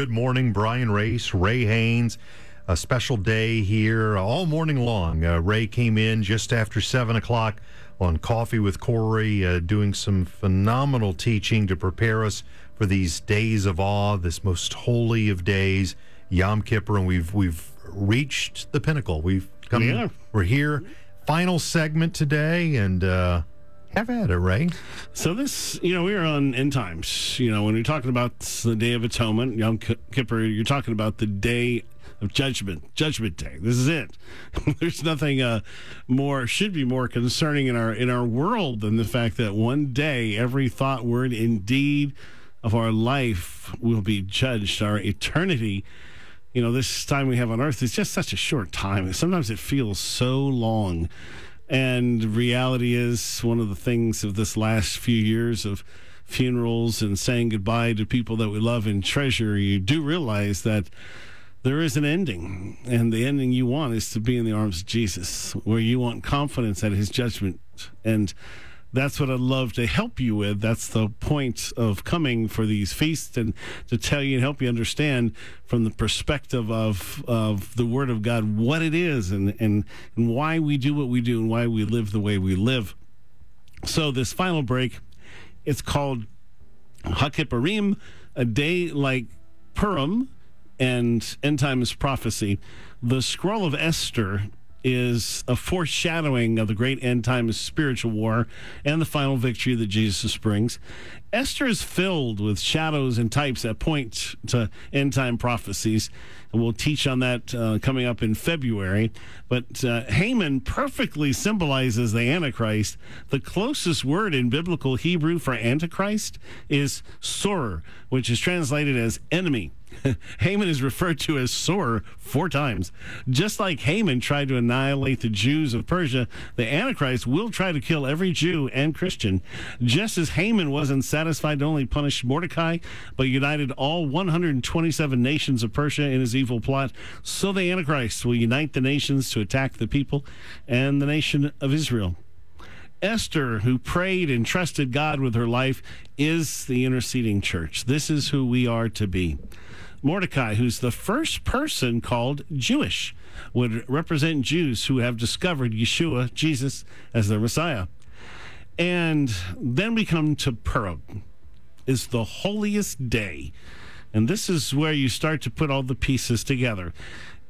Good morning, Brian Race, Ray Haynes. A special day here all morning long. Uh, Ray came in just after 7 o'clock on Coffee with Corey, uh, doing some phenomenal teaching to prepare us for these days of awe, this most holy of days, Yom Kippur, and we've we've reached the pinnacle. We've come. Yeah. We're here. Final segment today, and uh, have at it, Ray. So this, you know, we are on end times. You know, when you're talking about the Day of Atonement, Yom Kippur, you're talking about the day of judgment, Judgment Day. This is it. There's nothing uh, more should be more concerning in our in our world than the fact that one day every thought, word, and deed of our life will be judged. Our eternity. You know, this time we have on earth is just such a short time. Sometimes it feels so long. And reality is one of the things of this last few years of funerals and saying goodbye to people that we love and treasure. You do realize that there is an ending, and the ending you want is to be in the arms of Jesus, where you want confidence at his judgment. And that's what I'd love to help you with. That's the point of coming for these feasts and to tell you and help you understand from the perspective of, of the Word of God what it is and, and, and why we do what we do and why we live the way we live. So, this final break, it's called HaKippurim, a day like Purim and end times prophecy. The scroll of Esther is a foreshadowing of the great end times spiritual war and the final victory that Jesus brings. Esther is filled with shadows and types that point to end time prophecies. And we'll teach on that uh, coming up in February. But uh, Haman perfectly symbolizes the Antichrist. The closest word in biblical Hebrew for Antichrist is sor, which is translated as enemy. Haman is referred to as Sor four times. Just like Haman tried to annihilate the Jews of Persia, the Antichrist will try to kill every Jew and Christian. Just as Haman wasn't satisfied to only punish Mordecai, but united all 127 nations of Persia in his evil plot, so the Antichrist will unite the nations to attack the people and the nation of Israel. Esther, who prayed and trusted God with her life, is the interceding church. This is who we are to be. Mordecai, who's the first person called Jewish, would represent Jews who have discovered Yeshua, Jesus, as their Messiah. And then we come to Purim, is the holiest day. And this is where you start to put all the pieces together.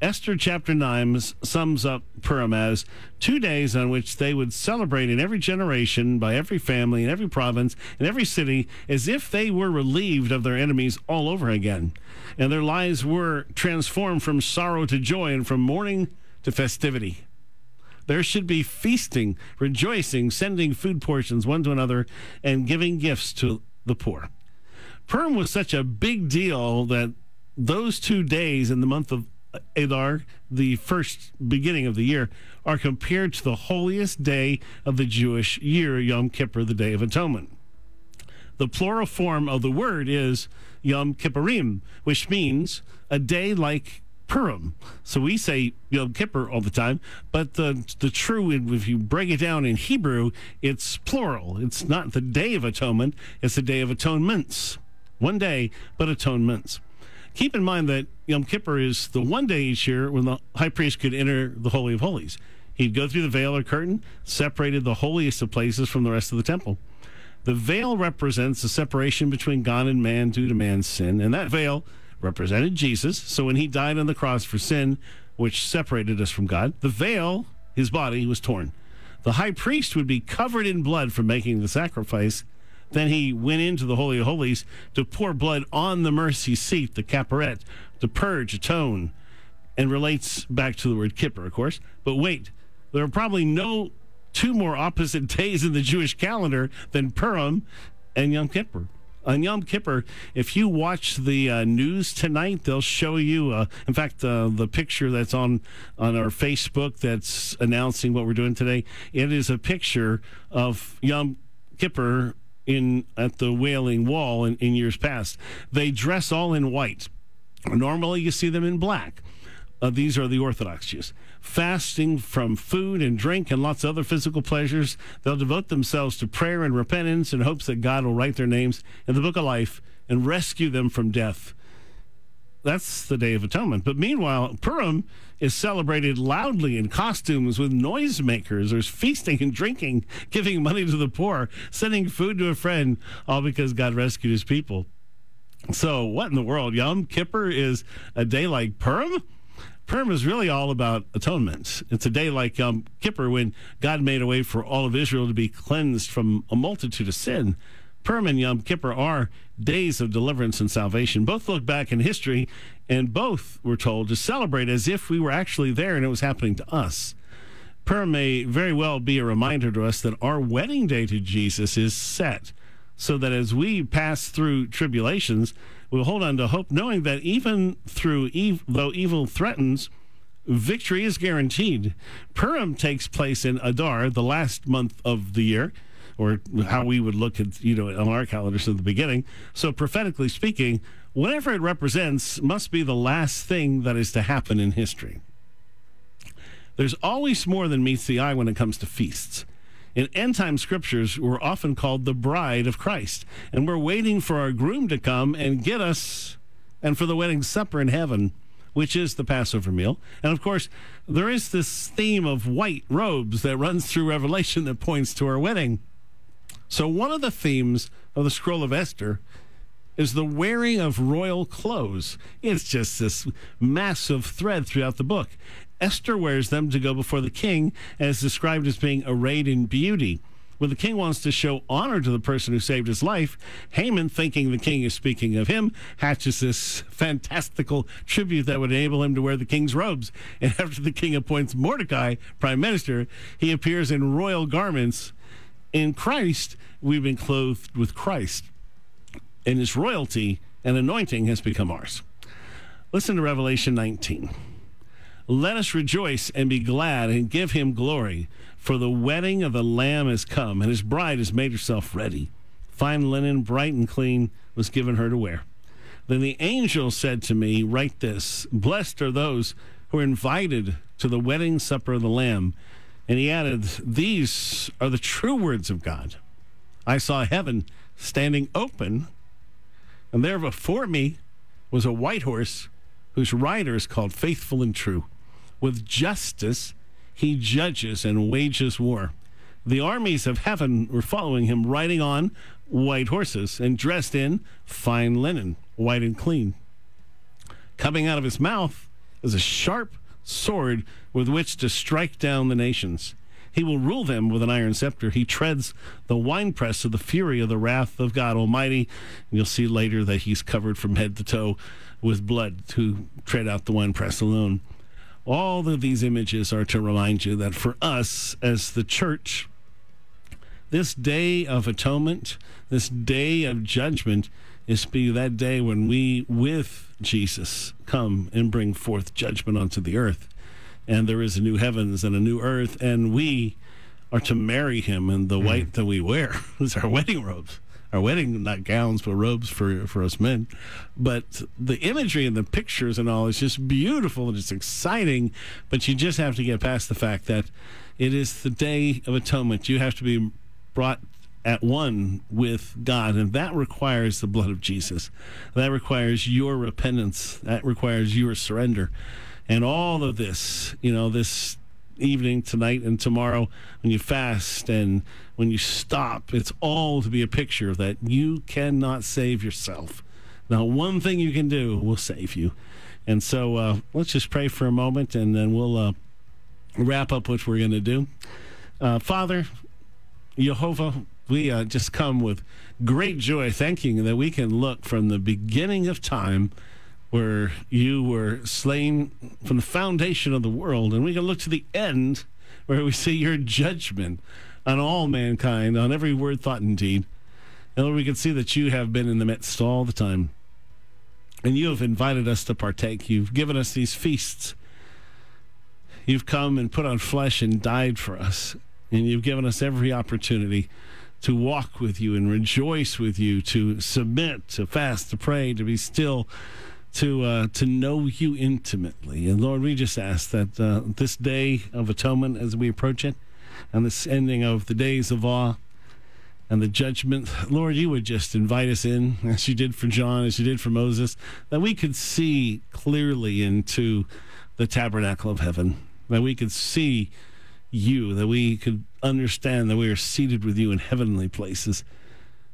Esther chapter 9 sums up Purim as two days on which they would celebrate in every generation, by every family, in every province, in every city, as if they were relieved of their enemies all over again. And their lives were transformed from sorrow to joy and from mourning to festivity. There should be feasting, rejoicing, sending food portions one to another, and giving gifts to the poor. Purim was such a big deal that those two days in the month of Adar, the first beginning of the year, are compared to the holiest day of the Jewish year, Yom Kippur, the Day of Atonement. The plural form of the word is Yom Kippurim, which means a day like Purim. So we say Yom Kippur all the time, but the the true, if you break it down in Hebrew, it's plural. It's not the Day of Atonement; it's the Day of Atonements. One day, but atonements. Keep in mind that Yom Kippur is the one day each year when the high priest could enter the Holy of Holies. He'd go through the veil or curtain, separated the holiest of places from the rest of the temple. The veil represents the separation between God and man due to man's sin, and that veil represented Jesus. So when he died on the cross for sin, which separated us from God, the veil, his body, was torn. The high priest would be covered in blood from making the sacrifice then he went into the Holy of Holies to pour blood on the mercy seat, the kapparet, to purge, atone, and relates back to the word kippur, of course. But wait, there are probably no two more opposite days in the Jewish calendar than Purim and Yom Kippur. On Yom Kippur, if you watch the uh, news tonight, they'll show you. Uh, in fact, uh, the picture that's on on our Facebook that's announcing what we're doing today. It is a picture of Yom Kippur in at the Wailing Wall in, in years past. They dress all in white. Normally, you see them in black. Uh, these are the Orthodox Jews. Fasting from food and drink and lots of other physical pleasures, they'll devote themselves to prayer and repentance in hopes that God will write their names in the book of life and rescue them from death. That's the Day of Atonement. But meanwhile, Purim is celebrated loudly in costumes with noisemakers. There's feasting and drinking, giving money to the poor, sending food to a friend, all because God rescued his people. So, what in the world? Yom Kippur is a day like Purim? Purim is really all about atonement. It's a day like Yom Kippur when God made a way for all of Israel to be cleansed from a multitude of sin. Purim and Yom Kippur are days of deliverance and salvation. Both look back in history, and both were told to celebrate as if we were actually there and it was happening to us. Purim may very well be a reminder to us that our wedding day to Jesus is set, so that as we pass through tribulations, we'll hold on to hope, knowing that even through ev- though evil threatens, victory is guaranteed. Purim takes place in Adar, the last month of the year or how we would look at, you know, on our calendars at the beginning. So, prophetically speaking, whatever it represents must be the last thing that is to happen in history. There's always more than meets the eye when it comes to feasts. In end time scriptures, we're often called the bride of Christ, and we're waiting for our groom to come and get us and for the wedding supper in heaven, which is the Passover meal. And of course, there is this theme of white robes that runs through Revelation that points to our wedding. So, one of the themes of the Scroll of Esther is the wearing of royal clothes. It's just this massive thread throughout the book. Esther wears them to go before the king, is described as being arrayed in beauty. When the king wants to show honor to the person who saved his life, Haman, thinking the king is speaking of him, hatches this fantastical tribute that would enable him to wear the king's robes. And after the king appoints Mordecai prime minister, he appears in royal garments in Christ, we've been clothed with Christ, and his royalty and anointing has become ours. Listen to Revelation 19. Let us rejoice and be glad and give him glory, for the wedding of the Lamb has come, and his bride has made herself ready. Fine linen, bright and clean, was given her to wear. Then the angel said to me, Write this Blessed are those who are invited to the wedding supper of the Lamb. And he added, These are the true words of God. I saw heaven standing open, and there before me was a white horse whose rider is called Faithful and True. With justice, he judges and wages war. The armies of heaven were following him, riding on white horses and dressed in fine linen, white and clean. Coming out of his mouth is a sharp sword with which to strike down the nations. He will rule them with an iron scepter. He treads the winepress of the fury of the wrath of God Almighty. And you'll see later that he's covered from head to toe with blood to tread out the winepress alone. All of these images are to remind you that for us as the church, this day of atonement, this day of judgment, is to be that day when we, with Jesus, come and bring forth judgment onto the earth. And there is a new heavens and a new earth, and we are to marry him in the mm-hmm. white that we wear. is our wedding robes. Our wedding, not gowns, but robes for, for us men. But the imagery and the pictures and all is just beautiful and it's exciting. But you just have to get past the fact that it is the day of atonement. You have to be brought at one with God, and that requires the blood of Jesus. That requires your repentance. That requires your surrender. And all of this, you know, this evening, tonight, and tomorrow, when you fast and when you stop, it's all to be a picture that you cannot save yourself. Now, one thing you can do will save you. And so uh, let's just pray for a moment and then we'll uh, wrap up what we're going to do. Uh, Father, Jehovah, we uh, just come with great joy, thanking that we can look from the beginning of time where you were slain from the foundation of the world, and we can look to the end where we see your judgment on all mankind, on every word, thought, and deed. And we can see that you have been in the midst all the time. And you have invited us to partake. You've given us these feasts. You've come and put on flesh and died for us. And you've given us every opportunity to walk with you and rejoice with you, to submit, to fast, to pray, to be still, to uh, to know you intimately. And Lord, we just ask that uh, this day of atonement, as we approach it, and this ending of the days of awe, and the judgment. Lord, you would just invite us in, as you did for John, as you did for Moses, that we could see clearly into the tabernacle of heaven, that we could see you, that we could understand that we are seated with you in heavenly places,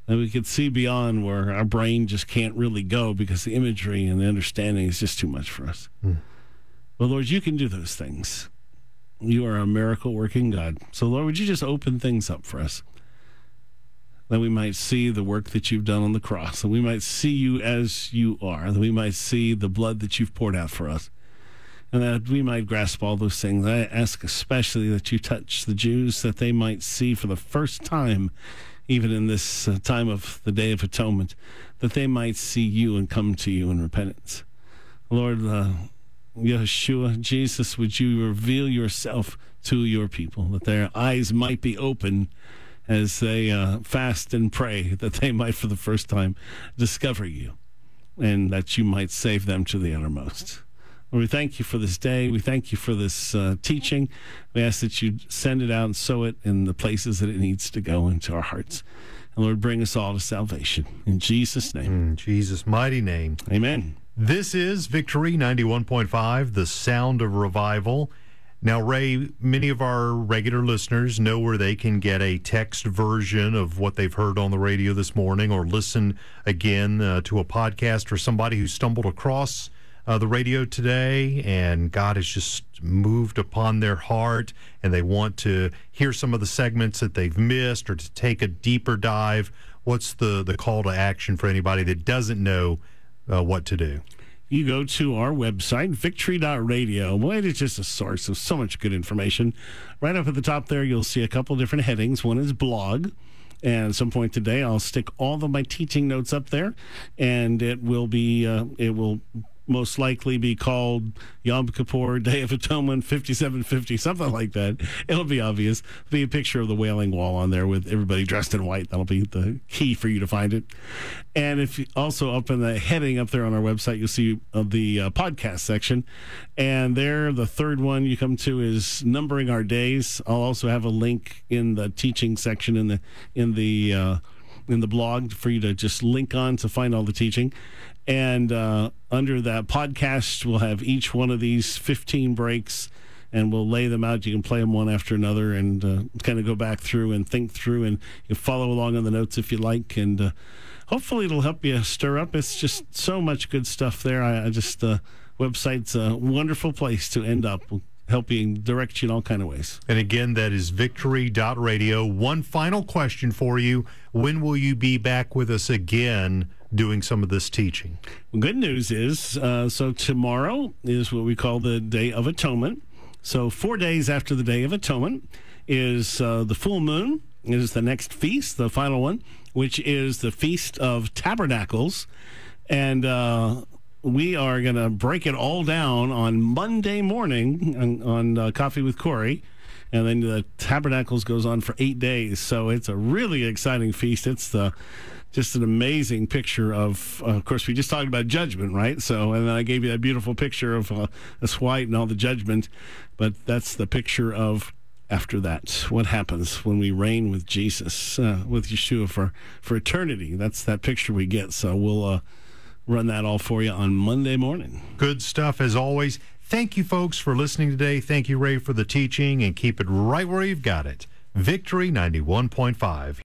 that we could see beyond where our brain just can't really go because the imagery and the understanding is just too much for us. Mm. But Lord, you can do those things. You are a miracle working God. So, Lord, would you just open things up for us? That we might see the work that you've done on the cross, that we might see you as you are, that we might see the blood that you've poured out for us, and that we might grasp all those things. I ask especially that you touch the Jews, that they might see for the first time, even in this uh, time of the Day of Atonement, that they might see you and come to you in repentance. Lord, uh, Yeshua, Jesus, would you reveal yourself to your people, that their eyes might be open as they uh, fast and pray, that they might for the first time discover you, and that you might save them to the uttermost. We thank you for this day. We thank you for this uh, teaching. We ask that you send it out and sow it in the places that it needs to go into our hearts. And Lord, bring us all to salvation. In Jesus' name. In Jesus' mighty name. Amen. This is Victory 91.5, the sound of revival. Now, Ray, many of our regular listeners know where they can get a text version of what they've heard on the radio this morning or listen again uh, to a podcast or somebody who stumbled across uh, the radio today and God has just moved upon their heart and they want to hear some of the segments that they've missed or to take a deeper dive. What's the, the call to action for anybody that doesn't know uh, what to do? You go to our website, victory.radio. Boy, it is just a source of so much good information. Right up at the top there, you'll see a couple different headings. One is blog. And at some point today, I'll stick all of my teaching notes up there, and it will be uh, it will most likely be called Yom Kippur, Day of Atonement, 5750, something like that. It'll be obvious. Be a picture of the Wailing Wall on there with everybody dressed in white. That'll be the key for you to find it. And if you, also up in the heading up there on our website, you'll see uh, the uh, podcast section. And there, the third one you come to is numbering our days. I'll also have a link in the teaching section in the in the uh, in the blog for you to just link on to find all the teaching. And uh, under that podcast, we'll have each one of these 15 breaks and we'll lay them out. You can play them one after another and uh, kind of go back through and think through and you follow along on the notes if you like. And uh, hopefully it'll help you stir up. It's just so much good stuff there. I, I just, the uh, website's a wonderful place to end up. We'll help you direct you in all kind of ways. And again, that is victory.radio. One final question for you. When will you be back with us again doing some of this teaching? Well, good news is uh, so tomorrow is what we call the Day of Atonement. So, four days after the Day of Atonement is uh, the full moon, it is the next feast, the final one, which is the Feast of Tabernacles. And uh, we are going to break it all down on Monday morning on, on uh, Coffee with Corey. And then the Tabernacles goes on for eight days. So it's a really exciting feast. It's the just an amazing picture of, uh, of course, we just talked about judgment, right? So, and then I gave you that beautiful picture of uh, us white and all the judgment, but that's the picture of after that. What happens when we reign with Jesus, uh, with Yeshua for, for eternity? That's that picture we get. So we'll uh, run that all for you on Monday morning. Good stuff as always. Thank you, folks, for listening today. Thank you, Ray, for the teaching, and keep it right where you've got it. Victory 91.5.